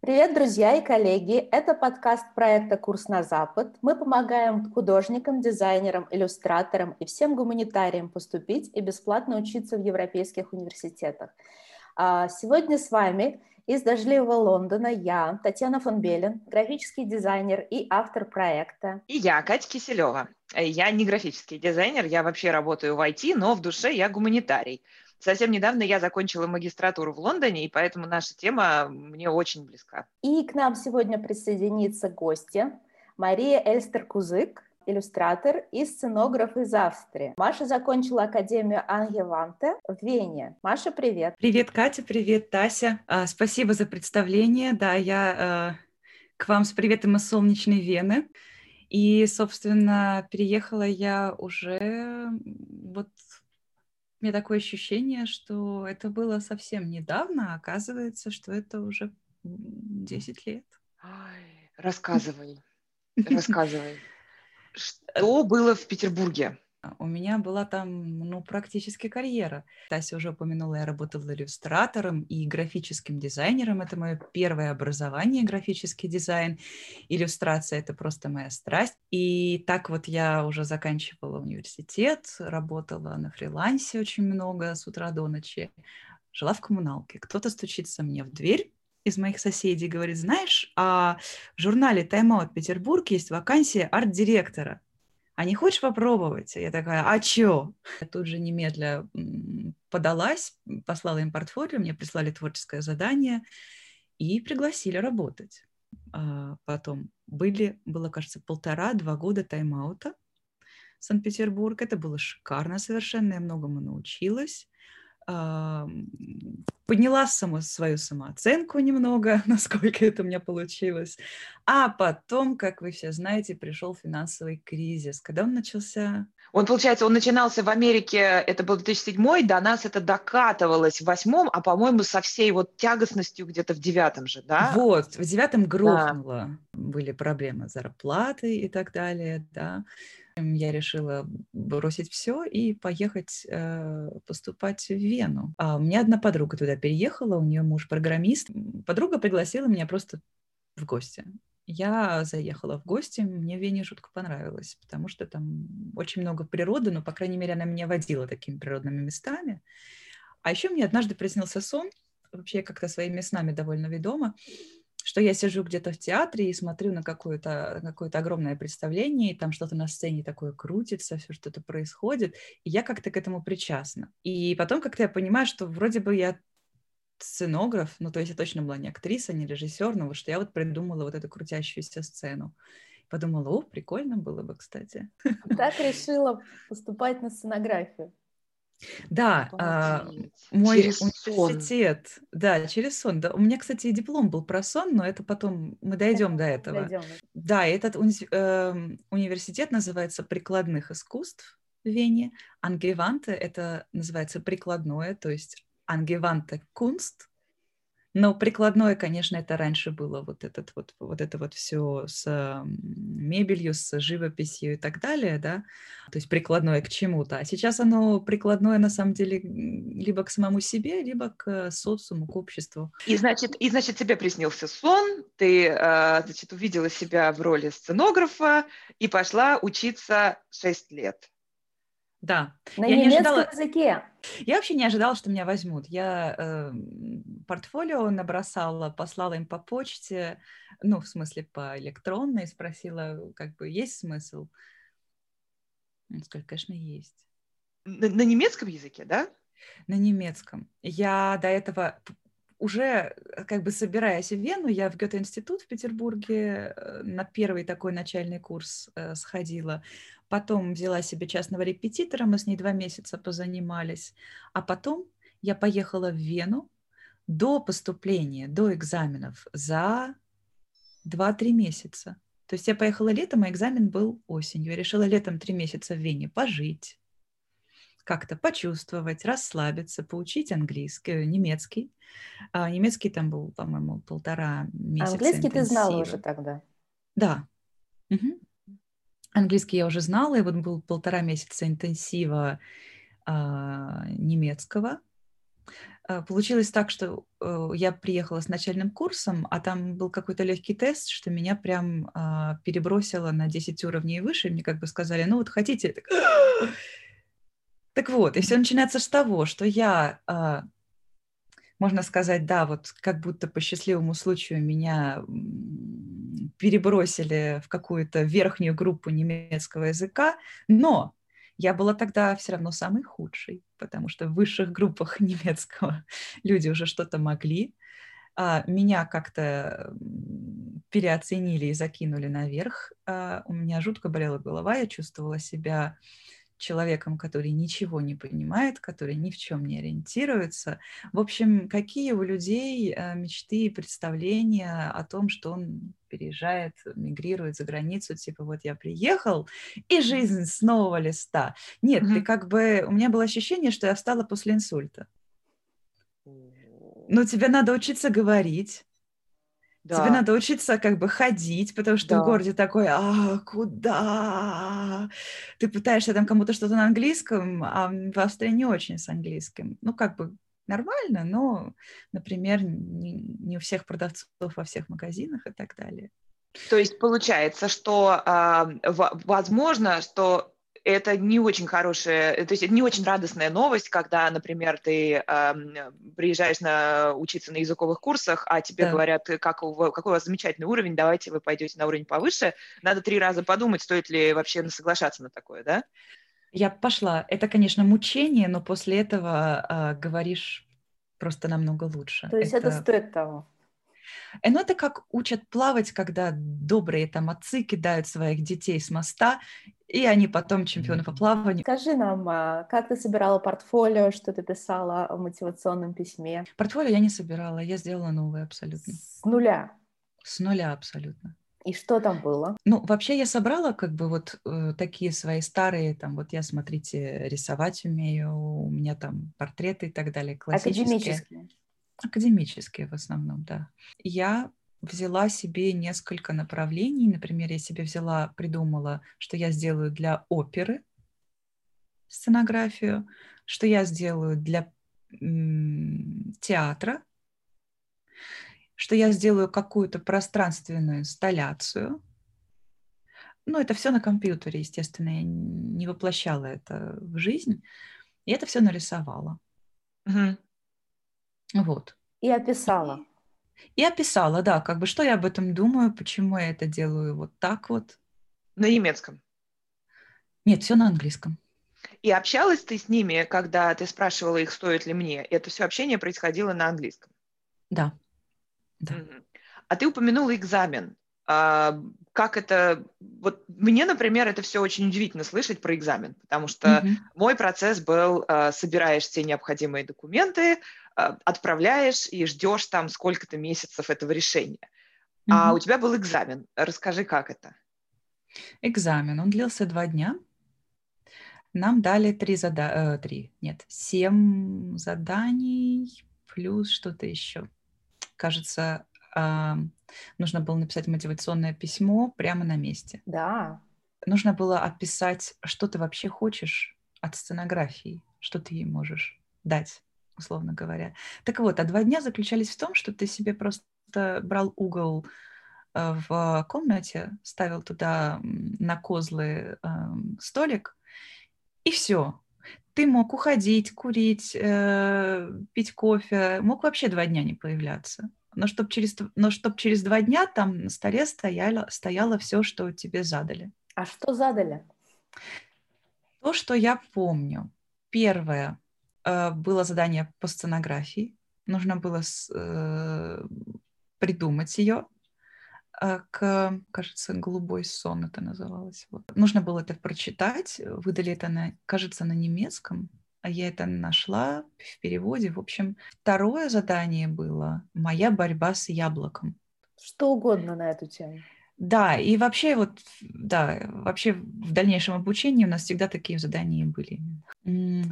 Привет, друзья и коллеги! Это подкаст проекта «Курс на Запад». Мы помогаем художникам, дизайнерам, иллюстраторам и всем гуманитариям поступить и бесплатно учиться в европейских университетах. А, сегодня с вами из дождливого Лондона я, Татьяна фон Белен, графический дизайнер и автор проекта. И я, Катя Киселева. Я не графический дизайнер, я вообще работаю в IT, но в душе я гуманитарий. Совсем недавно я закончила магистратуру в Лондоне, и поэтому наша тема мне очень близка. И к нам сегодня присоединится гостья Мария Эльстер-Кузык, иллюстратор и сценограф из Австрии. Маша закончила Академию Ангеванте в Вене. Маша, привет. Привет, Катя, привет, Тася. А, спасибо за представление. Да, я а, к вам с приветом из солнечной Вены. И, собственно, переехала я уже вот меня такое ощущение, что это было совсем недавно, а оказывается, что это уже 10 лет. Ай, рассказывай, рассказывай. Что было в Петербурге? У меня была там, ну, практически карьера. Тася уже упомянула, я работала иллюстратором и графическим дизайнером. Это мое первое образование, графический дизайн. Иллюстрация — это просто моя страсть. И так вот я уже заканчивала университет, работала на фрилансе очень много с утра до ночи, жила в коммуналке. Кто-то стучится мне в дверь, из моих соседей говорит, знаешь, а в журнале Time Out Петербург есть вакансия арт-директора а не хочешь попробовать? Я такая, а чё? Я тут же немедля подалась, послала им портфолио, мне прислали творческое задание и пригласили работать. А потом были, было, кажется, полтора-два года тайм-аута Санкт-Петербург. Это было шикарно совершенно, я многому научилась подняла саму свою самооценку немного, насколько это у меня получилось. А потом, как вы все знаете, пришел финансовый кризис. Когда он начался? Он, получается, он начинался в Америке, это был 2007, до нас это докатывалось в восьмом, а, по-моему, со всей вот тягостностью где-то в девятом же, да? Вот, в девятом грохнуло. Да. Были проблемы с зарплатой и так далее, да я решила бросить все и поехать э, поступать в Вену. А у меня одна подруга туда переехала, у нее муж программист. Подруга пригласила меня просто в гости. Я заехала в гости, мне Вене жутко понравилось, потому что там очень много природы, но, по крайней мере, она меня водила такими природными местами. А еще мне однажды приснился сон, вообще как-то своими снами довольно ведома, что я сижу где-то в театре и смотрю на какое-то какое огромное представление, и там что-то на сцене такое крутится, все что-то происходит, и я как-то к этому причастна. И потом как-то я понимаю, что вроде бы я сценограф, ну то есть я точно была не актриса, не режиссер, но вот что я вот придумала вот эту крутящуюся сцену. Подумала, о, прикольно было бы, кстати. Так решила поступать на сценографию. Да, а, мой через университет, сон. да, через сон. Да. У меня, кстати, диплом был про сон, но это потом мы дойдем до этого. Дойдем. Да, этот уни- э, университет называется прикладных искусств в Вене. Ангеванте это называется прикладное, то есть ангеванте кунст, но прикладное, конечно, это раньше было вот этот вот, вот это вот все с мебелью, с живописью и так далее, да, то есть прикладное к чему-то. А сейчас оно прикладное на самом деле либо к самому себе, либо к социуму, к обществу. И значит, и значит тебе приснился сон, ты, а, значит, увидела себя в роли сценографа и пошла учиться 6 лет. Да. На я немецком ожидала... языке. Я вообще не ожидала, что меня возьмут. Я э, портфолио набросала, послала им по почте, ну, в смысле, по электронной, спросила, как бы, есть смысл? Он сказал, конечно, есть. На, на немецком языке, да? На немецком. Я до этого уже как бы собираясь в Вену, я в Гёте-институт в Петербурге э, на первый такой начальный курс э, сходила. Потом взяла себе частного репетитора, мы с ней два месяца позанимались. А потом я поехала в Вену до поступления, до экзаменов за 2-3 месяца. То есть я поехала летом, а экзамен был осенью. Я решила летом три месяца в Вене пожить, как-то почувствовать, расслабиться, поучить английский, немецкий. А, немецкий там был, по-моему, полтора месяца. Английский интенсива. ты знала уже тогда? Да. Угу. Английский я уже знала, и вот был полтора месяца интенсива а, немецкого. Э, получилось так, что э, я приехала с начальным курсом, а там был какой-то легкий тест, что меня прям а, перебросило на 10 уровней выше. Мне как бы сказали, ну вот хотите... Так, так вот, и все начинается с того, что я, а, можно сказать, да, вот как будто по счастливому случаю меня перебросили в какую-то верхнюю группу немецкого языка, но я была тогда все равно самой худшей, потому что в высших группах немецкого люди уже что-то могли. А меня как-то переоценили и закинули наверх. А у меня жутко болела голова, я чувствовала себя человеком, который ничего не понимает, который ни в чем не ориентируется. В общем, какие у людей э, мечты и представления о том, что он переезжает, мигрирует за границу, типа вот я приехал, и жизнь с нового листа. Нет, mm-hmm. ты как бы... У меня было ощущение, что я встала после инсульта. Но тебе надо учиться говорить, да. Тебе надо учиться как бы ходить, потому что да. в городе такой, а куда? Ты пытаешься там кому-то что-то на английском, а в Австрии не очень с английским. Ну, как бы нормально, но, например, не, не у всех продавцов во всех магазинах и так далее. То есть получается, что э, возможно, что это не очень хорошая, то есть это не очень радостная новость, когда, например, ты э, приезжаешь на, учиться на языковых курсах, а тебе да. говорят, как у, какой у вас замечательный уровень, давайте вы пойдете на уровень повыше. Надо три раза подумать, стоит ли вообще соглашаться на такое, да? Я пошла. Это, конечно, мучение, но после этого э, говоришь просто намного лучше. То есть это, это стоит того. Э, ну, это как учат плавать, когда добрые там отцы кидают своих детей с моста, и они потом чемпионы по плаванию. Скажи нам, а, как ты собирала портфолио, что ты писала в мотивационном письме? Портфолио я не собирала, я сделала новое абсолютно. С нуля? С нуля абсолютно. И что там было? Ну, вообще я собрала как бы вот э, такие свои старые, там вот я, смотрите, рисовать умею, у меня там портреты и так далее, классические. Академические? Академические в основном, да. Я взяла себе несколько направлений. Например, я себе взяла, придумала, что я сделаю для оперы сценографию, что я сделаю для театра, что я сделаю какую-то пространственную инсталляцию. Ну, это все на компьютере, естественно, я не воплощала это в жизнь. И это все нарисовала. Угу. Вот. И описала. И описала, да, как бы что я об этом думаю, почему я это делаю вот так вот. На немецком? Нет, все на английском. И общалась ты с ними, когда ты спрашивала их, стоит ли мне? Это все общение происходило на английском? Да. да. А ты упомянула экзамен. А, как это... Вот мне, например, это все очень удивительно слышать про экзамен, потому что mm-hmm. мой процесс был, а, собираешь все необходимые документы, отправляешь и ждешь там сколько-то месяцев этого решения. Mm-hmm. А у тебя был экзамен. Расскажи, как это? Экзамен. Он длился два дня. Нам дали три задания, э, три, нет, семь заданий плюс что-то еще. Кажется, э, нужно было написать мотивационное письмо прямо на месте. Да. Нужно было описать, что ты вообще хочешь от сценографии, что ты ей можешь дать условно говоря. Так вот, а два дня заключались в том, что ты себе просто брал угол э, в комнате, ставил туда на козлы э, столик, и все. Ты мог уходить, курить, э, пить кофе, мог вообще два дня не появляться. Но чтобы через, но чтоб через два дня там на столе стояло, стояло все, что тебе задали. А что задали? То, что я помню. Первое было задание по сценографии. Нужно было э, придумать ее э, к, кажется, «Голубой сон» это называлось. Вот. Нужно было это прочитать, выдали это, на, кажется, на немецком, а я это нашла в переводе. В общем, второе задание было «Моя борьба с яблоком». Что угодно на эту тему. Да, и вообще вот, да, вообще в дальнейшем обучении у нас всегда такие задания были.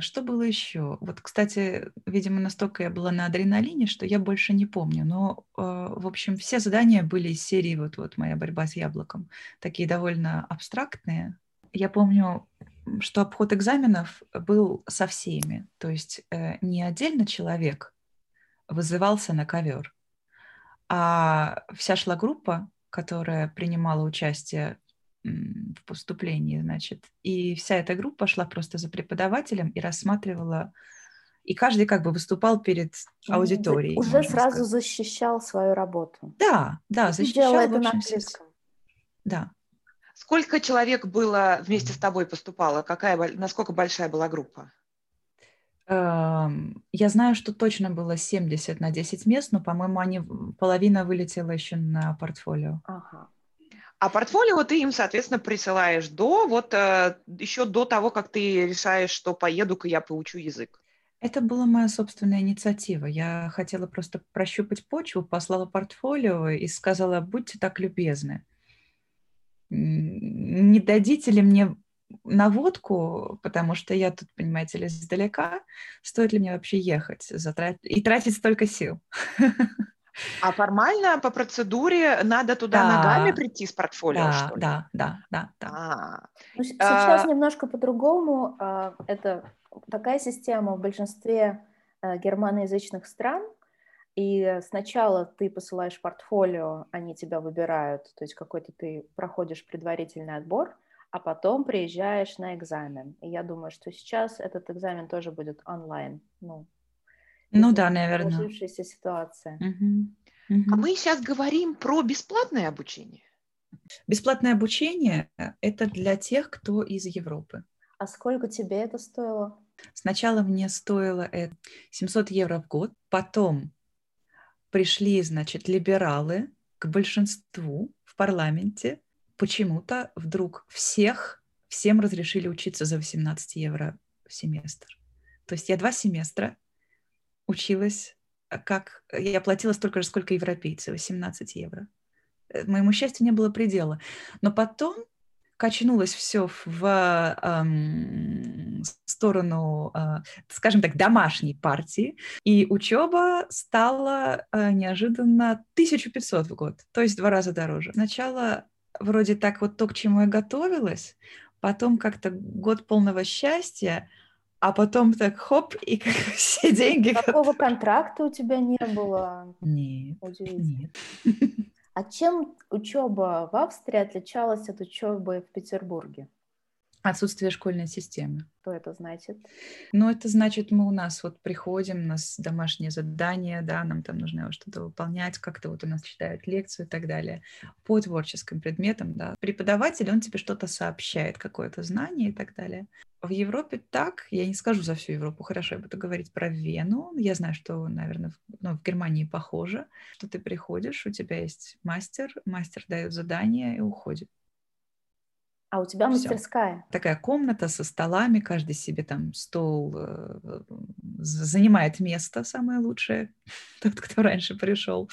Что было еще? Вот, кстати, видимо, настолько я была на адреналине, что я больше не помню. Но, э, в общем, все задания были из серии вот, вот «Моя борьба с яблоком». Такие довольно абстрактные. Я помню, что обход экзаменов был со всеми. То есть э, не отдельно человек вызывался на ковер, а вся шла группа, которая принимала участие в поступлении, значит, и вся эта группа шла просто за преподавателем и рассматривала, и каждый как бы выступал перед аудиторией. Уже сразу сказать. защищал свою работу. Да, да, защищал. Делал это на английском. Да. Сколько человек было вместе с тобой поступало? Какая, насколько большая была группа? Я знаю, что точно было 70 на 10 мест, но, по-моему, они половина вылетела еще на портфолио. Ага. А портфолио ты им, соответственно, присылаешь до, вот э, еще до того, как ты решаешь, что поеду-ка я поучу язык. Это была моя собственная инициатива. Я хотела просто прощупать почву, послала портфолио и сказала, будьте так любезны. Не дадите ли мне наводку, потому что я тут, понимаете ли, издалека, стоит ли мне вообще ехать затрат... и тратить столько сил? А формально по процедуре надо туда да. ногами прийти с портфолио, да, что ли? Да, да, да, да. А. Ну, сейчас а... немножко по-другому. А, это такая система в большинстве э, германоязычных стран. И сначала ты посылаешь портфолио, они тебя выбирают, то есть какой-то ты проходишь предварительный отбор, а потом приезжаешь на экзамен. И я думаю, что сейчас этот экзамен тоже будет онлайн. Ну, ну да, наверное. Сложившаяся ситуация. Угу. Угу. А мы сейчас говорим про бесплатное обучение. Бесплатное обучение – это для тех, кто из Европы. А сколько тебе это стоило? Сначала мне стоило 700 евро в год, потом пришли, значит, либералы к большинству в парламенте. Почему-то вдруг всех, всем разрешили учиться за 18 евро в семестр. То есть я два семестра училась, э, как я платила столько же, сколько европейцы, 18 евро. Э, моему счастью не было предела. Но потом качнулось все в эм, сторону, э, скажем так, домашней партии, и учеба стала э, неожиданно 1500 в год, то есть в два раза дороже. Сначала вроде так вот то, к чему я готовилась, потом как-то год полного счастья, а потом так хоп, и все деньги... Какого контракта у тебя не было? Нет, нет. А чем учеба в Австрии отличалась от учебы в Петербурге? Отсутствие школьной системы. Что это значит? Ну, это значит, мы у нас вот приходим, у нас домашнее задание, да, нам там нужно что-то выполнять, как-то вот у нас читают лекцию и так далее. По творческим предметам, да. Преподаватель, он тебе что-то сообщает, какое-то знание и так далее. В Европе так, я не скажу за всю Европу, хорошо, я буду говорить про Вену. Я знаю, что, наверное, в, ну, в Германии похоже, что ты приходишь, у тебя есть мастер, мастер дает задание и уходит. А у тебя мастерская? Всё. Такая комната со столами, каждый себе там стол э, занимает место самое лучшее, тот, кто раньше пришел,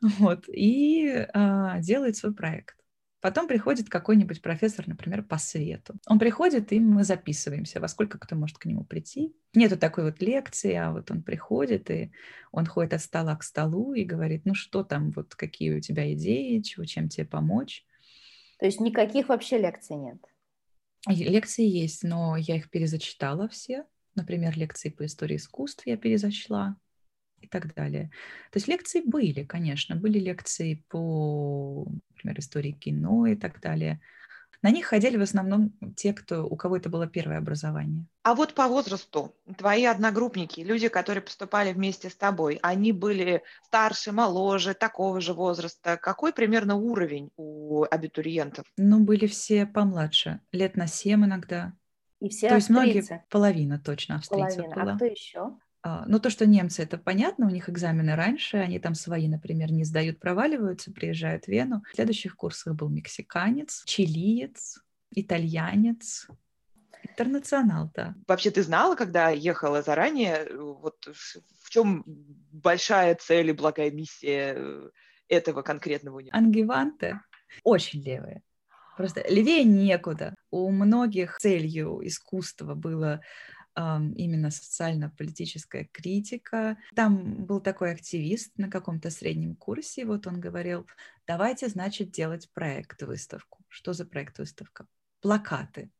вот, и э, делает свой проект. Потом приходит какой-нибудь профессор, например, по свету. Он приходит, и мы записываемся, во сколько кто может к нему прийти. Нету такой вот лекции, а вот он приходит, и он ходит от стола к столу и говорит, ну что там, вот какие у тебя идеи, чего, чем тебе помочь. То есть никаких вообще лекций нет? Лекции есть, но я их перезачитала все. Например, лекции по истории искусств я перезачла и так далее. То есть лекции были, конечно, были лекции по, например, истории кино и так далее. На них ходили в основном те, кто, у кого это было первое образование. А вот по возрасту, твои одногруппники, люди, которые поступали вместе с тобой, они были старше, моложе, такого же возраста. Какой примерно уровень у абитуриентов? Ну, были все помладше, лет на семь иногда. И все То австрийцы? есть многие, половина точно австрийцев половина. была. А кто еще? Ну, то, что немцы, это понятно, у них экзамены раньше, они там свои, например, не сдают, проваливаются, приезжают в Вену. В следующих курсах был мексиканец, чилиец, итальянец, интернационал, да. Вообще ты знала, когда ехала заранее, вот в чем большая цель и благая миссия э, этого конкретного университета? Ангеванте очень левые. Просто левее некуда. У многих целью искусства было именно социально-политическая критика. Там был такой активист на каком-то среднем курсе, вот он говорил, давайте, значит, делать проект-выставку. Что за проект-выставка? Плакаты.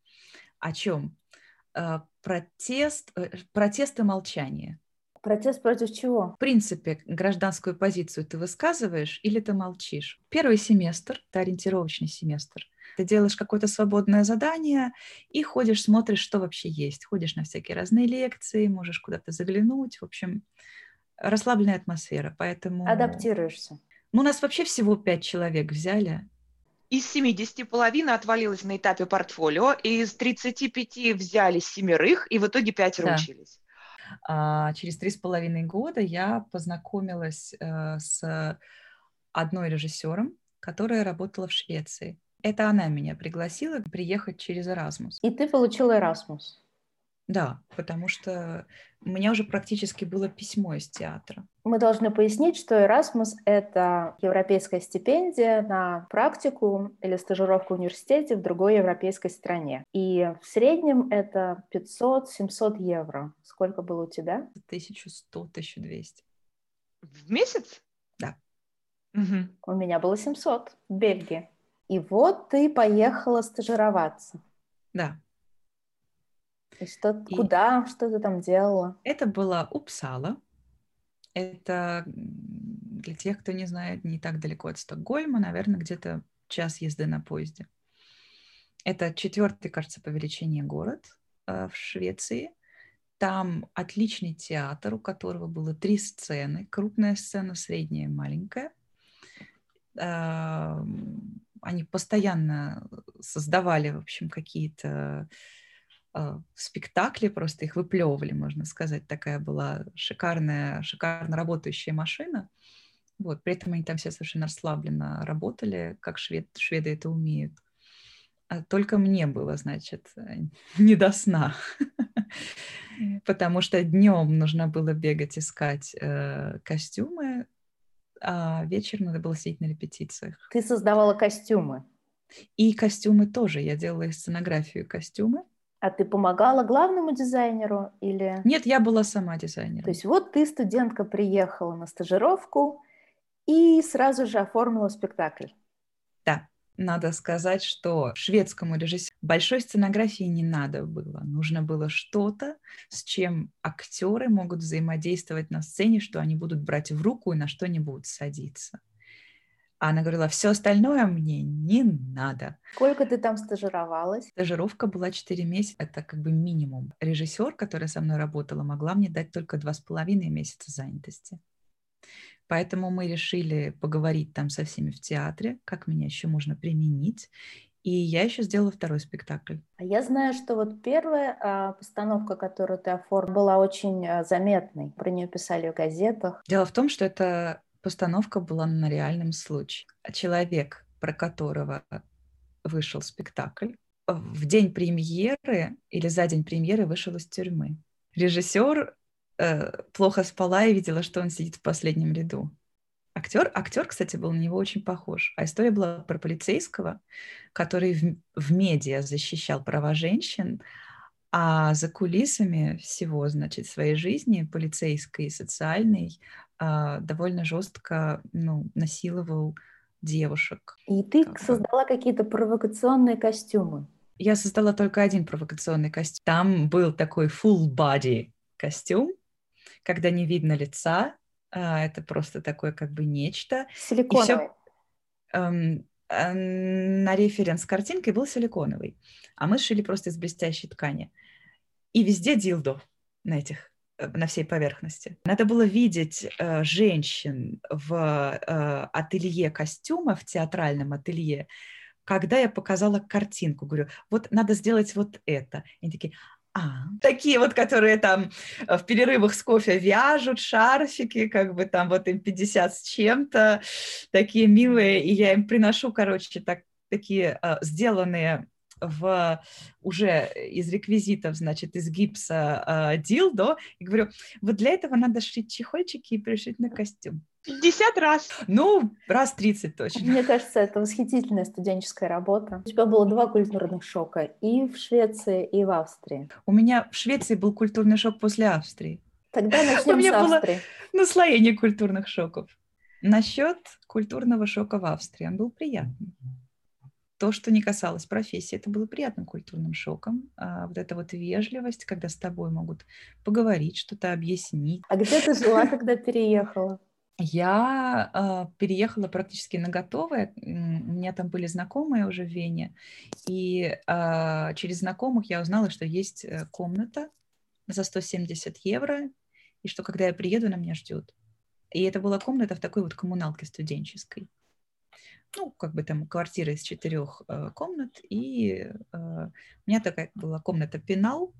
О чем? Э, протест, э, протест и молчание. Протест против чего? В принципе, гражданскую позицию ты высказываешь или ты молчишь. Первый семестр, это ориентировочный семестр, ты делаешь какое-то свободное задание и ходишь, смотришь, что вообще есть. Ходишь на всякие разные лекции, можешь куда-то заглянуть. В общем, расслабленная атмосфера, поэтому... Адаптируешься. Ну, у нас вообще всего пять человек взяли. Из 70 половина отвалилась на этапе портфолио, и из 35 взяли семерых, и в итоге пятеро Да. учились. А через три с половиной года я познакомилась э, с одной режиссером, которая работала в Швеции. Это она меня пригласила приехать через Erasmus. И ты получил Erasmus. Да, потому что у меня уже практически было письмо из театра. Мы должны пояснить, что Erasmus — это европейская стипендия на практику или стажировку в университете в другой европейской стране. И в среднем это 500-700 евро. Сколько было у тебя? 1100-1200. В месяц? Да. Мгм. У меня было 700 в Бельгии. И вот ты поехала стажироваться. Да, И что, И- куда, что ты там делала? это была Упсала. Это для тех, кто не знает, не так далеко от Стокгольма, наверное, где-то час езды на поезде. Это четвертый, кажется, по величине город э, в Швеции. Там отличный театр, у которого было три сцены. Крупная сцена, средняя и маленькая. Эм, Они постоянно создавали, в общем, какие-то э, спектакли, просто их выплевывали, можно сказать. Такая была шикарная, шикарно работающая машина. Вот, при этом они там все совершенно расслабленно работали, как швед, шведы это умеют. А только мне было, значит, э, не до сна, потому что днем нужно было бегать искать э, костюмы, а вечером надо было сидеть на репетициях. Ты создавала костюмы, И костюмы тоже. Я делала сценографию костюмы. а ты помогала главному дизайнеру или... Нет, я была сама дизайнером. То есть вот ты, студентка, приехала на стажировку и сразу же оформила спектакль. Да, надо сказать, что шведскому режиссеру большой сценографии не надо было. Нужно было что-то, с чем актеры могут взаимодействовать на сцене, что они будут брать в руку и на что они будут садиться. А она говорила, все остальное мне не надо. Сколько ты там стажировалась? Стажировка была 4 месяца, это как бы минимум. Режиссер, которая со мной работала, могла мне дать только 2,5 месяца занятости. Поэтому мы решили поговорить там со всеми в театре, как меня еще можно применить. И я еще сделала второй спектакль. А я знаю, что вот первая а, постановка, которую ты оформила, была очень а, заметной. Про нее писали в газетах. Дело в том, что эта постановка была на реальном случае. Человек, про которого вышел спектакль, в день премьеры или за день премьеры вышел из тюрьмы. Режиссер э, плохо спала и видела, что он сидит в последнем ряду. Актер, актер, кстати, был на него очень похож. А история была про полицейского, который в, в медиа защищал права женщин, а за кулисами всего, значит, своей жизни, полицейской и социальной, э, довольно жестко ну, насиловал девушек. И ты Как создала какие-то провокационные костюмы. Я создала только один провокационный костюм. Там был такой full body костюм, когда не видно лица, а, это просто такое как бы нечто. Силиконовые. Эм, э, на референс картинкой был силиконовый, а мы шили просто из блестящей ткани. И везде дилдо на этих э, на всей поверхности. Надо было видеть э, женщин в э, ателье костюма, в театральном ателье, когда я показала картинку, говорю, вот надо сделать вот это. И они такие, а, такие вот, которые там э, в перерывах с кофе вяжут шарфики, как бы там вот им 50 с чем-то, такие милые, и я им приношу, короче, так, такие э, сделанные в уже из реквизитов, значит, из гипса э, дилдо, и говорю, вот для этого надо шить чехольчики и пришить на костюм. 50 раз. Ну, раз 30 точно. Мне кажется, это восхитительная студенческая работа. У тебя было два культурных шока и в Швеции, и в Австрии. У меня в Швеции был культурный шок после Австрии. Тогда начнем меня с было-. Наслоение культурных шоков. Насчет культурного шока в Австрии. Он был приятный. то, что не касалось профессии, это было приятным культурным шоком. А вот эта вот вежливость, когда с тобой могут поговорить, что-то объяснить. А где ты жила, когда переехала? Я э, переехала практически на готовое. У меня там были знакомые уже в Вене. И э, через знакомых я узнала, что есть э, комната за 170 евро, и что когда я приеду, она меня ждет. И это была комната в такой вот коммуналке студенческой. Ну, как бы там квартира из четырех э, комнат, и э, у меня такая была комната пенал,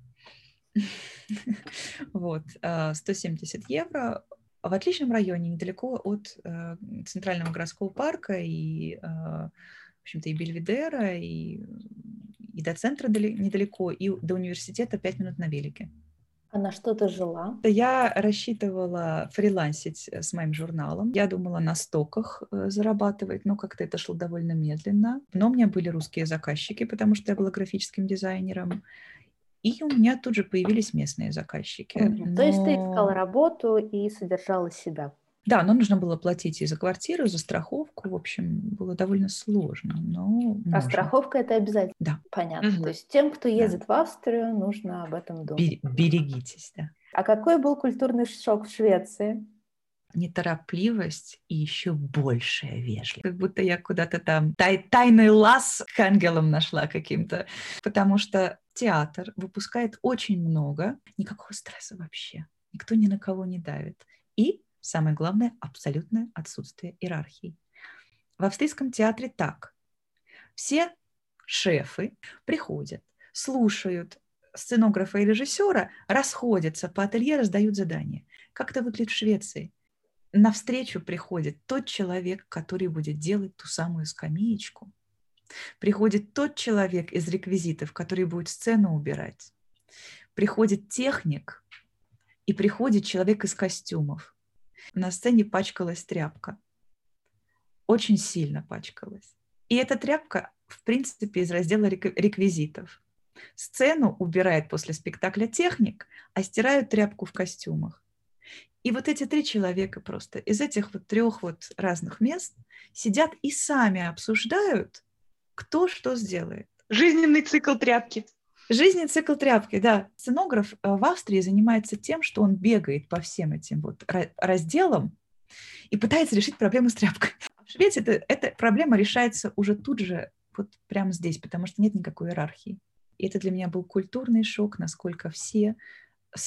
вот, 170 э, евро, в отличном районе, недалеко от э, центрального городского парка и, э, в общем-то, и Бельведера, и, и до центра недалеко, и до университета 5 минут на велике. А на что ты жила? Я рассчитывала фрилансить э, с моим журналом. Я думала на стоках э, зарабатывать, но как-то это шло довольно медленно. Но у меня были русские заказчики, потому что я была графическим дизайнером. И у меня тут же появились местные заказчики. Mm-hmm. Но... То есть ты искала работу и содержала себя. Да, но нужно было платить и за квартиру, и за страховку. В общем, было довольно сложно. Но а страховка это обязательно? Да. Понятно. Угу. То есть тем, кто едет да. в Австрию, нужно об этом думать. Берегитесь, да. А какой был культурный шок в Швеции? неторопливость и еще большая вежливость. Как будто я куда-то там тай тайный лаз к ангелам нашла каким-то. Потому что театр выпускает очень много, никакого стресса вообще. Никто ни на кого не давит. И, самое главное, абсолютное отсутствие иерархии. В австрийском театре так. Все шефы приходят, слушают сценографа и режиссера, расходятся по ателье, раздают задания. Как это выглядит в Швеции? навстречу приходит тот человек, который будет делать ту самую скамеечку. Приходит тот человек из реквизитов, который будет сцену убирать. Приходит техник, и приходит человек из костюмов. На сцене пачкалась тряпка. Очень сильно пачкалась. И эта тряпка, в принципе, из раздела реквизитов. Сцену убирает после спектакля техник, а стирают тряпку в костюмах. И вот эти три человека просто из этих вот трех вот разных мест сидят и сами обсуждают, кто что сделает. Жизненный цикл тряпки. Жизненный цикл тряпки, да. Сценограф э, в Австрии занимается тем, что он бегает по всем этим вот разделам и пытается решить проблему с тряпкой. В Швеции это, эта проблема решается уже тут же, вот прямо здесь, потому что нет никакой иерархии. И это для меня был культурный шок, насколько все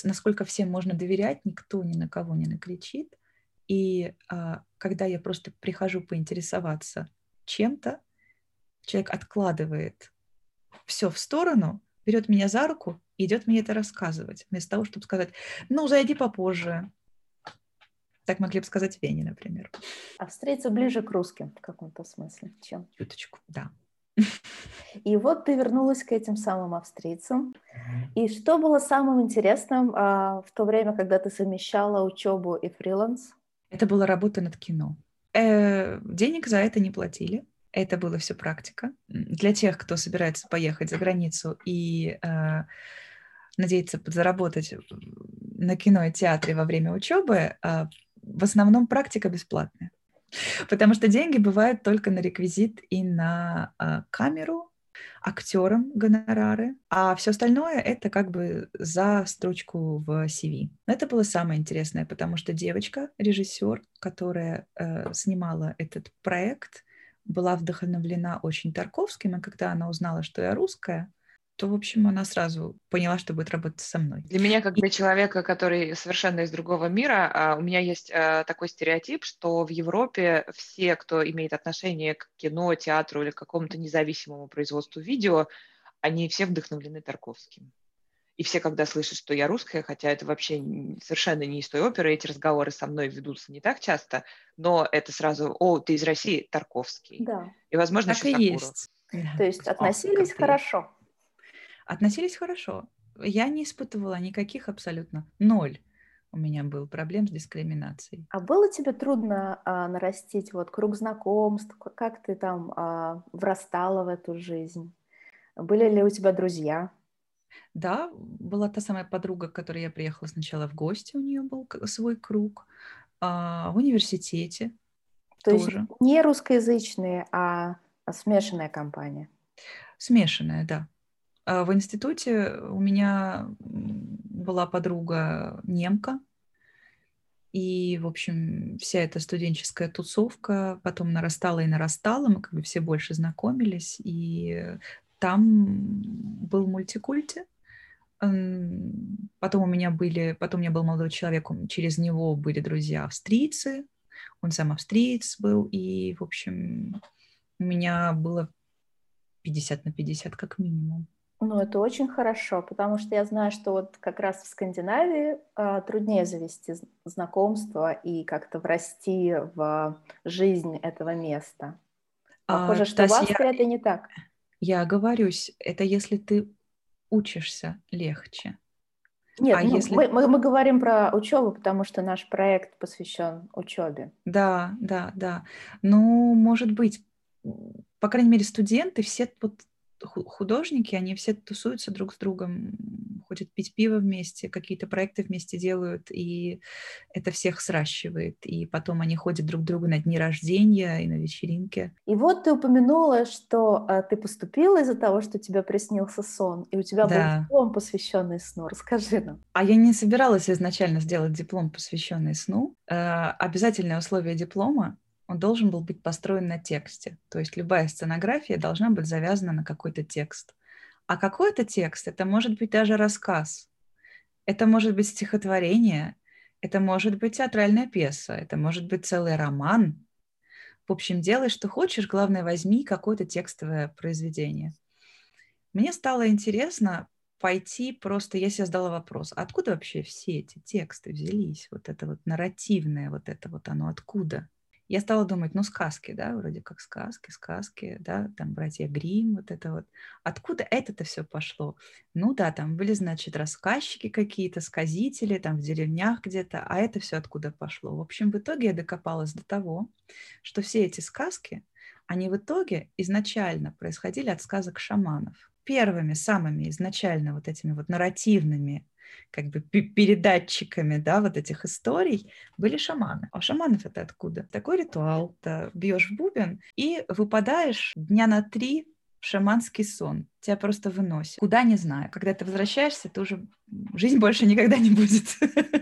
насколько всем можно доверять, никто ни на кого не накричит. И а, когда я просто прихожу поинтересоваться чем-то, человек откладывает все в сторону, берет меня за руку и идет мне это рассказывать, вместо того, чтобы сказать, ну, зайди попозже. Так могли бы сказать Вене, например. Австрийцы ближе к русским в каком-то смысле, чем? Чуточку, да. И вот ты вернулась к этим самым австрийцам. И что было самым интересным а, в то время, когда ты совмещала учебу и фриланс? Это была работа над кино. Э, денег за это не платили. Это было все практика. Для тех, кто собирается поехать за границу и э, надеется подзаработать на кино и театре во время учебы, э, в основном практика бесплатная. Потому что деньги бывают только на реквизит и на э, камеру, актерам гонорары, а все остальное это как бы за строчку в CV. Это было самое интересное, потому что девочка, режиссер, которая э, снимала этот проект, была вдохновлена очень Тарковским, и когда она узнала, что я русская, то, в общем, она сразу поняла, что будет работать со мной. Для меня, как для человека, который совершенно из другого мира, а, у меня есть а, такой стереотип, что в Европе все, кто имеет отношение к кино, театру или к какому-то независимому производству видео, они все вдохновлены Тарковским. И все, когда слышат, что я русская, хотя это вообще совершенно не из той оперы, эти разговоры со мной ведутся не так часто, но это сразу, о, ты из России, Тарковский. Да. И, возможно, так еще и есть. То есть относились О, хорошо относились хорошо. Я не испытывала никаких абсолютно ноль у меня был проблем с дискриминацией. А было тебе трудно а, нарастить вот круг знакомств? Как ты там а, врастала в эту жизнь? Были ли у тебя друзья? Да, была та самая подруга, к которой я приехала сначала в гости, у нее был свой круг. А, в университете То тоже. есть не русскоязычные, а Смешанная компания. Смешанная, да. А в институте у меня была подруга немка, и, в общем, вся эта студенческая тусовка потом нарастала и нарастала, мы как бы все больше знакомились, и там был мультикульте. Потом у меня были, потом у меня был молодой человек, через него были друзья австрийцы, он сам австриец был, и, в общем, у меня было 50 на 50 как минимум. Ну, это очень хорошо, потому что я знаю, что вот как раз в Скандинавии э, труднее завести знакомство и как-то врасти в жизнь этого места. А, Похоже, а, что в Австрии я, это не так. Я оговорюсь, это если ты учишься легче. Нет, а ну, если... мы, мы, мы говорим про учебу, потому что наш проект посвящен учебе. Да, да, да. Ну, может быть, по крайней мере, студенты все вот художники, они все тусуются друг с другом, ходят пить пиво вместе, какие-то проекты вместе делают, и это всех сращивает. И потом они ходят друг к другу на дни рождения и на вечеринки. И вот ты упомянула, что а, ты поступила из-за того, что тебе приснился сон, и у тебя да. был диплом, посвященный сну. Расскажи нам. А я не собиралась изначально сделать диплом, посвященный сну. Э, обязательное условие диплома он должен был быть построен на тексте. То есть любая сценография должна быть завязана на какой-то текст. А какой-то текст, это может быть даже рассказ, это может быть стихотворение, это может быть театральная пьеса, это может быть целый роман. В общем, делай, что хочешь, главное, возьми какое-то текстовое произведение. Мне стало интересно пойти просто, я себе задала вопрос, откуда вообще все эти тексты взялись, вот это вот нарративное, вот это вот оно откуда? Я стала думать, ну, сказки, да, вроде как сказки, сказки, да, там братья Грим, вот это вот. Откуда это-то все пошло? Ну да, там были, значит, рассказчики какие-то, сказители, там в деревнях где-то, а это все откуда пошло? В общем, в итоге я докопалась до того, что все эти сказки, они в итоге изначально происходили от сказок шаманов. Первыми, самыми изначально вот этими вот нарративными как бы передатчиками, да, вот этих историй были шаманы. А шаманов это откуда? Такой ритуал. Ты бьешь в бубен и выпадаешь дня на три в шаманский сон. Тебя просто выносит. Куда, не знаю. Когда ты возвращаешься, ты уже... Жизнь больше никогда не будет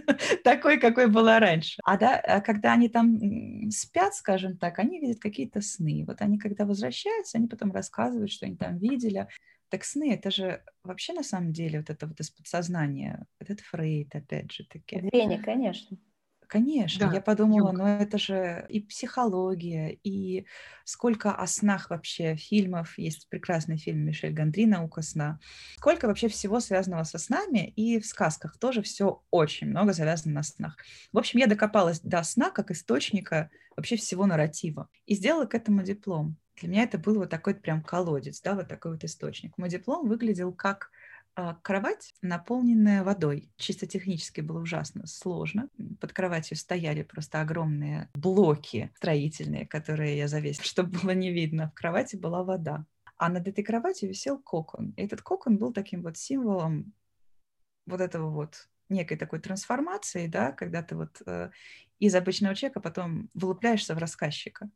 такой, какой была раньше. А, да, а когда они там спят, скажем так, они видят какие-то сны. Вот они, когда возвращаются, они потом рассказывают, что они там видели. Так сны, это же вообще на самом деле вот это вот из подсознания, этот Фрейд, опять же таки. Вене, конечно. Конечно, да, я подумала, ну это же и психология, и сколько о снах вообще фильмов, есть прекрасный фильм Мишель Гандри «Наука сна», сколько вообще всего связанного со снами, и в сказках тоже все очень много завязано на снах. В общем, я докопалась до сна как источника вообще всего нарратива и сделала к этому диплом. Для меня это был вот такой прям колодец, да, вот такой вот источник. Мой диплом выглядел как а, кровать, наполненная водой. Чисто технически было ужасно сложно. Под кроватью стояли просто огромные блоки строительные, которые я завесила, чтобы было не видно. В кровати была вода. А над этой кроватью висел кокон. И этот кокон был таким вот символом вот этого вот некой такой трансформации, да, когда ты вот э, из обычного человека потом вылупляешься в рассказчика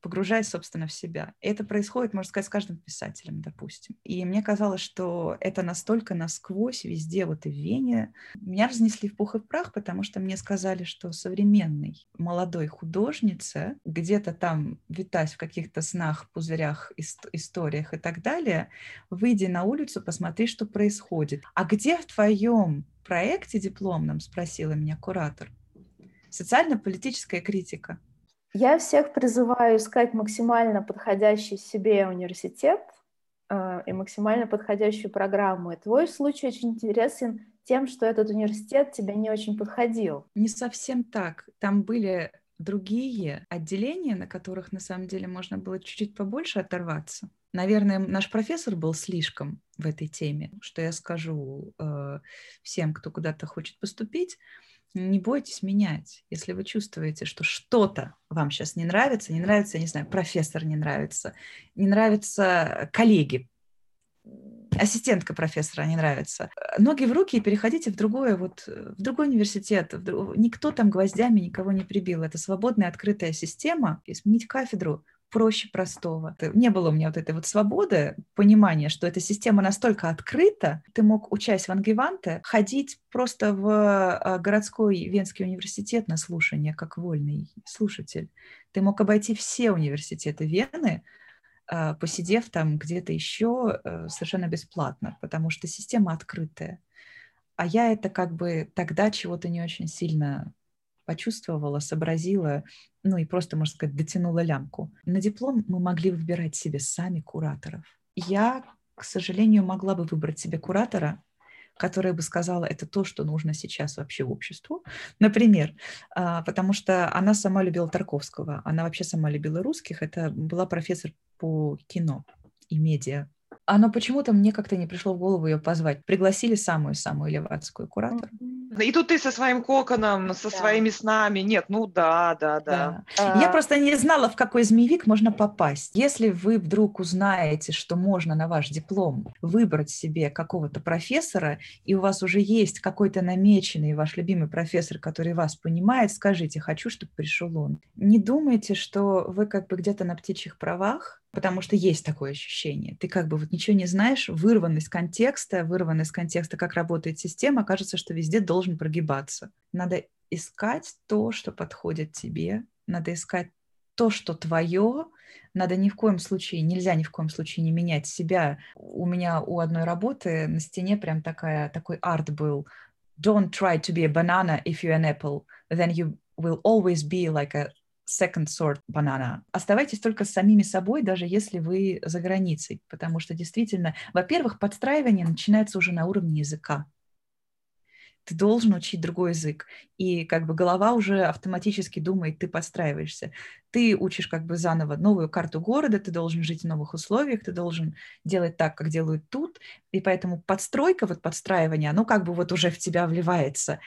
погружаясь, собственно, в себя. Это происходит, можно сказать, с каждым писателем, допустим. И мне казалось, что это настолько насквозь везде, вот и в Вене. Меня разнесли в пух и в прах, потому что мне сказали, что современной молодой художнице, где-то там витать в каких-то снах, пузырях, историях и так далее, выйди на улицу, посмотри, что происходит. А где в твоем проекте дипломном, спросила меня куратор, социально-политическая критика. Я всех призываю искать максимально подходящий себе университет э, и максимально подходящую программу. И твой случай очень интересен тем, что этот университет тебе не очень подходил. Не совсем так. Там были другие отделения, на которых на самом деле можно было чуть-чуть побольше оторваться. Наверное, наш профессор был слишком в этой теме, что я скажу э, всем, кто куда-то хочет поступить не бойтесь менять. Если вы чувствуете, что что-то вам сейчас не нравится, не нравится, я не знаю, профессор не нравится, не нравятся коллеги, ассистентка профессора не нравится. Ноги в руки и переходите в другое, вот, в другой университет. В друг... Никто там гвоздями никого не прибил. Это свободная, открытая система. И сменить кафедру проще простого. Не было у меня вот этой вот свободы, понимания, что эта система настолько открыта. Ты мог, учась в Ангеванте, ходить просто в а, городской Венский университет на слушание, как вольный слушатель. Ты мог обойти все университеты Вены, а, посидев там где-то еще э, совершенно бесплатно, потому что система открытая. А я это как бы тогда чего-то не очень сильно почувствовала, сообразила, ну и просто, можно сказать, дотянула лямку. На диплом мы могли выбирать себе сами кураторов. Я, к сожалению, могла бы выбрать себе куратора, которая бы сказала, это то, что нужно сейчас вообще обществу. Например, а, потому что она сама любила Тарковского, она вообще сама любила русских, это была профессор по кино и медиа оно почему-то мне как-то не пришло в голову ее позвать. Пригласили самую-самую левацкую куратор. И тут ты со своим коконом, со да. своими снами. Нет, ну да, да, да. да. А... Я просто не знала, в какой змеевик можно попасть. Если вы вдруг узнаете, что можно на ваш диплом выбрать себе какого-то профессора, и у вас уже есть какой-то намеченный ваш любимый профессор, который вас понимает, скажите, хочу, чтобы пришел он. Не думайте, что вы как бы где-то на птичьих правах, потому что есть такое ощущение. Ты как бы вот ничего не знаешь, вырван из контекста, вырван из контекста, как работает система, кажется, что везде должен прогибаться. Надо искать то, что подходит тебе, надо искать то, что твое, надо ни в коем случае, нельзя ни в коем случае не менять себя. У меня у одной работы на стене прям такая, такой арт был. Don't try to be a banana if you're an apple, then you will always be like a second sort banana. Оставайтесь только с самими собой, даже если вы за границей, потому что действительно, во-первых, подстраивание начинается уже на уровне языка. Ты должен учить другой язык, и как бы голова уже автоматически думает, ты подстраиваешься. Ты учишь как бы заново новую карту города, ты должен жить в новых условиях, ты должен делать так, как делают тут, и поэтому подстройка, вот подстраивание, оно как бы вот уже в тебя вливается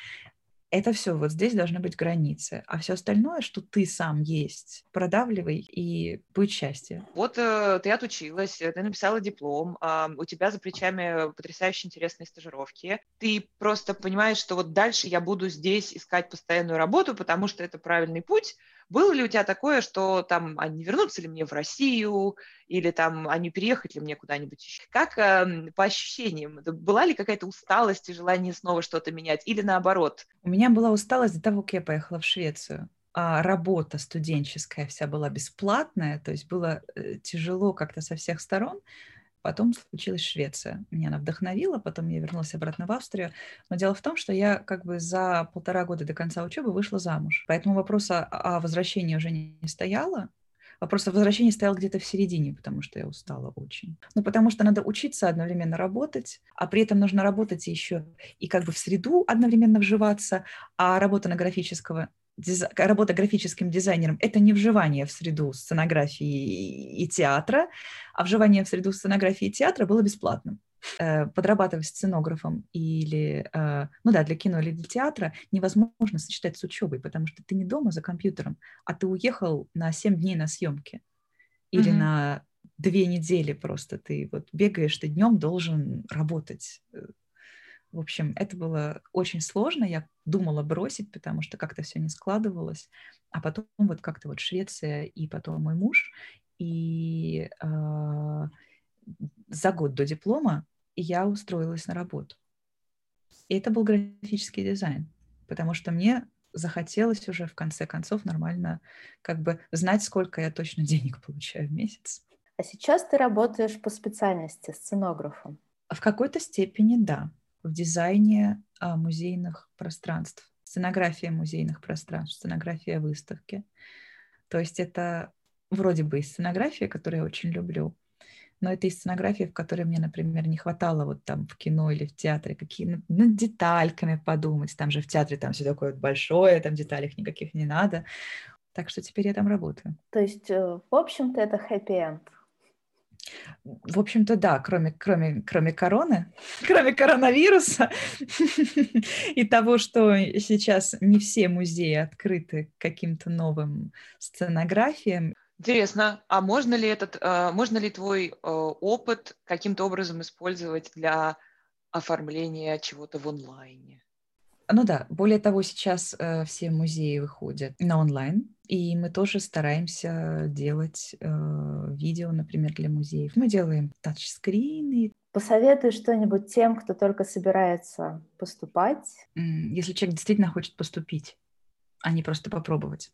это все, вот здесь должны быть границы. А все остальное, что ты сам есть, продавливай, и будет счастье. Вот э, ты отучилась, э, ты написала диплом, э, у тебя за плечами потрясающе интересные стажировки. Ты просто понимаешь, что вот дальше я буду здесь искать постоянную работу, потому что это правильный путь, было ли у тебя такое, что там, не вернуться ли мне в Россию, или там, не переехать ли мне куда-нибудь еще? Как э, по ощущениям? Была ли какая-то усталость и желание снова что-то менять, или наоборот? У меня была усталость до того, как я поехала в Швецию. А работа студенческая вся была бесплатная, то есть было э, тяжело как-то со всех сторон. Потом случилась Швеция. Меня она вдохновила, потом я вернулась обратно в Австрию. Но дело в том, что я как бы за полтора года до конца учебы вышла замуж. Поэтому вопроса о возвращении уже не стояло. Вопрос о возвращении стоял где-то в середине, потому что я устала очень. Ну, потому что надо учиться одновременно работать, а при этом нужно работать еще и как бы в среду одновременно вживаться, а работа на графического диз... работа графическим дизайнером – это не вживание в среду сценографии и театра, а вживание в среду сценографии и театра было бесплатным. Э, подрабатывать сценографом или, э, ну да, для кино или для театра невозможно сочетать с учебой, потому что ты не дома за компьютером, а ты уехал на 7 дней на съемки или mm-hmm. на две недели просто ты вот бегаешь, ты днем должен работать э, в общем, это было очень сложно. Я думала бросить, потому что как-то все не складывалось. А потом вот как-то вот Швеция и потом мой муж. И э, за год до диплома я устроилась на работу. И это был графический дизайн, потому что мне захотелось уже в конце концов нормально как бы знать, сколько я точно денег получаю в месяц. А сейчас ты работаешь по специальности сценографом? В какой-то степени да в дизайне а, музейных пространств, сценография музейных пространств, сценография выставки. То есть это вроде бы и сценография, которую я очень люблю, но это и сценография, в которой мне, например, не хватало вот там в кино или в театре какие над ну, детальками подумать. Там же в театре там все такое большое, там деталей никаких не надо. Так что теперь я там работаю. То есть, э, в общем-то, это хэппи-энд. В общем-то, да, кроме, кроме, кроме короны, кроме коронавируса и того, что сейчас не все музеи открыты каким-то новым сценографиям. Интересно, а можно ли этот, э, можно ли твой э, опыт каким-то образом использовать для оформления чего-то в онлайне? Ну да, более того, сейчас э, все музеи выходят на онлайн, И мы тоже стараемся делать э, видео, например, для музеев. Мы делаем тачскрины. Посоветуй что-нибудь тем, кто только собирается поступать. Если человек действительно хочет поступить, а не просто попробовать.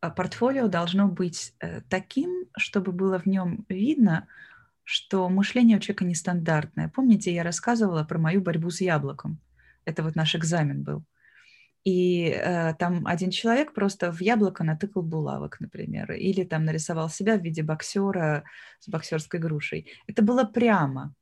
А портфолио должно быть э, таким, чтобы было в нем видно, что мышление у человека нестандартное. Помните, я рассказывала про мою борьбу с яблоком? Это вот наш экзамен был. И э, там один человек просто в яблоко натыкал булавок, например, или там нарисовал себя в виде боксера с боксерской грушей. Это было прямо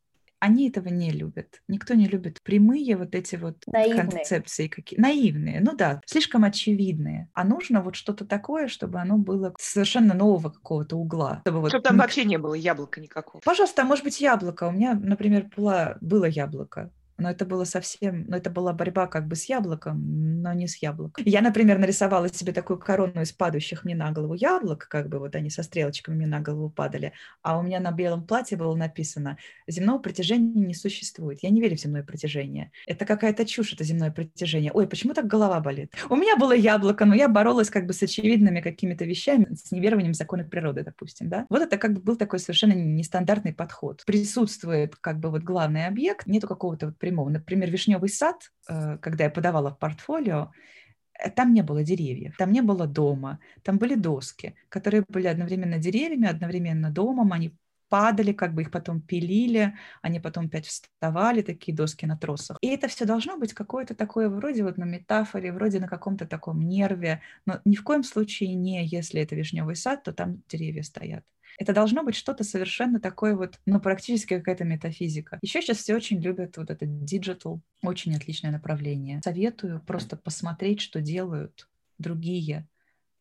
они этого не любят. Никто не любит прямые вот эти вот наивные. концепции какие наивные, ну да, слишком очевидные. А нужно вот что-то такое, чтобы оно было совершенно нового какого-то угла. Чтобы, вот чтобы там вообще не было яблока никакого. Пожалуйста, а может быть яблоко. У меня, например, было, было яблоко но это было совсем, но это была борьба как бы с яблоком, но не с яблоком. Я, например, нарисовала себе такую корону из падающих мне на голову яблок, как бы вот они со стрелочками мне на голову падали, а у меня на белом платье было написано «Земного притяжения не существует». Я не верю в земное притяжение. Это какая-то чушь, это земное притяжение. Ой, почему так голова болит? У меня было яблоко, но я боролась как бы с очевидными какими-то вещами, с неверованием закона природы, допустим, да. Вот это как бы был такой совершенно нестандартный подход. Присутствует как бы вот главный объект, нету какого-то вот прямого. Например, вишневый сад, э, когда я подавала в портфолио, э, там не было деревьев, там не было дома, там были доски, которые были одновременно деревьями, одновременно домом, они падали, как бы их потом пилили, они потом опять вставали, такие доски на тросах. И это все должно быть какое-то такое вроде вот на метафоре, вроде на каком-то таком нерве, но ни в коем случае не, если это вишневый сад, то там деревья стоят. Это должно быть что-то совершенно такое вот, ну, практически какая-то метафизика. Еще сейчас все очень любят вот это digital, очень отличное направление. Советую просто посмотреть, что делают другие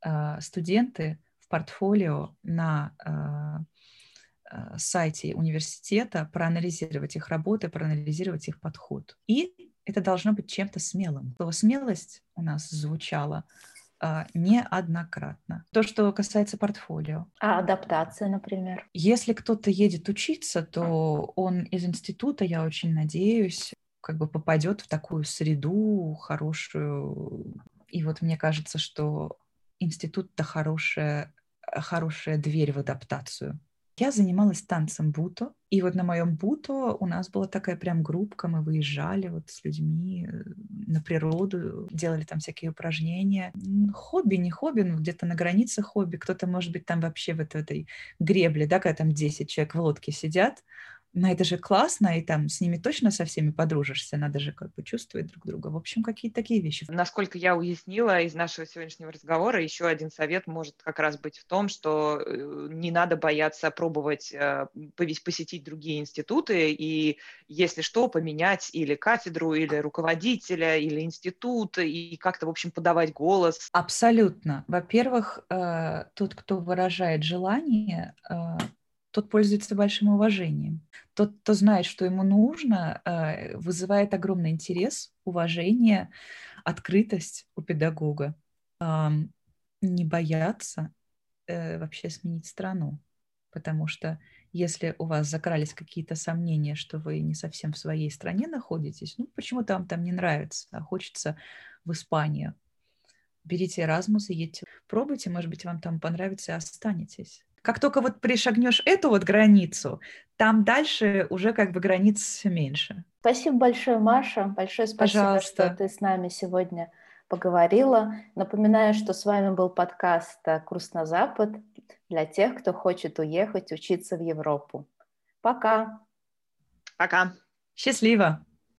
э, студенты в портфолио на э, сайте университета, проанализировать их работы, проанализировать их подход. И это должно быть чем-то смелым. Слово «смелость» у нас звучало неоднократно. То, что касается портфолио. А адаптация, например? Если кто-то едет учиться, то он из института, я очень надеюсь, как бы попадет в такую среду хорошую. И вот мне кажется, что институт-то хорошая, хорошая дверь в адаптацию. Я занималась танцем буто, и вот на моем буто у нас была такая прям группка, мы выезжали вот с людьми э, на природу, делали там всякие упражнения. Хобби, не хобби, ну где-то на границе хобби. Кто-то, может быть, там вообще вот в этой гребле, да, когда там 10 человек в лодке сидят, но это же классно, и там с ними точно со всеми подружишься, надо же как бы чувствовать друг друга. В общем, какие-то такие вещи. Насколько я уяснила из нашего сегодняшнего разговора, еще один совет может как раз быть в том, что э, не надо бояться пробовать э, посетить другие институты и, если что, поменять или кафедру, или руководителя, или институт, и как-то, в общем, подавать голос. Абсолютно. Во-первых, э, тот, кто выражает желание, тот пользуется большим уважением. Тот, кто знает, что ему нужно, э, вызывает огромный интерес, уважение, открытость у педагога. Не бояться э, вообще сменить страну, потому что если у вас закрались какие-то сомнения, что вы не совсем в своей стране находитесь, ну почему-то вам там не нравится, а хочется в Испанию, берите Erasmus и едьте. Пробуйте, может быть, вам там понравится и останетесь. Как только вот пришагнешь эту вот границу, там дальше уже как бы границ меньше. Спасибо большое, Маша. Большое спасибо, Пожалуйста. что ты с нами сегодня поговорила. Напоминаю, что с вами был подкаст «Курс на Запад» для тех, кто хочет уехать учиться в Европу. Пока. Пока. Счастливо.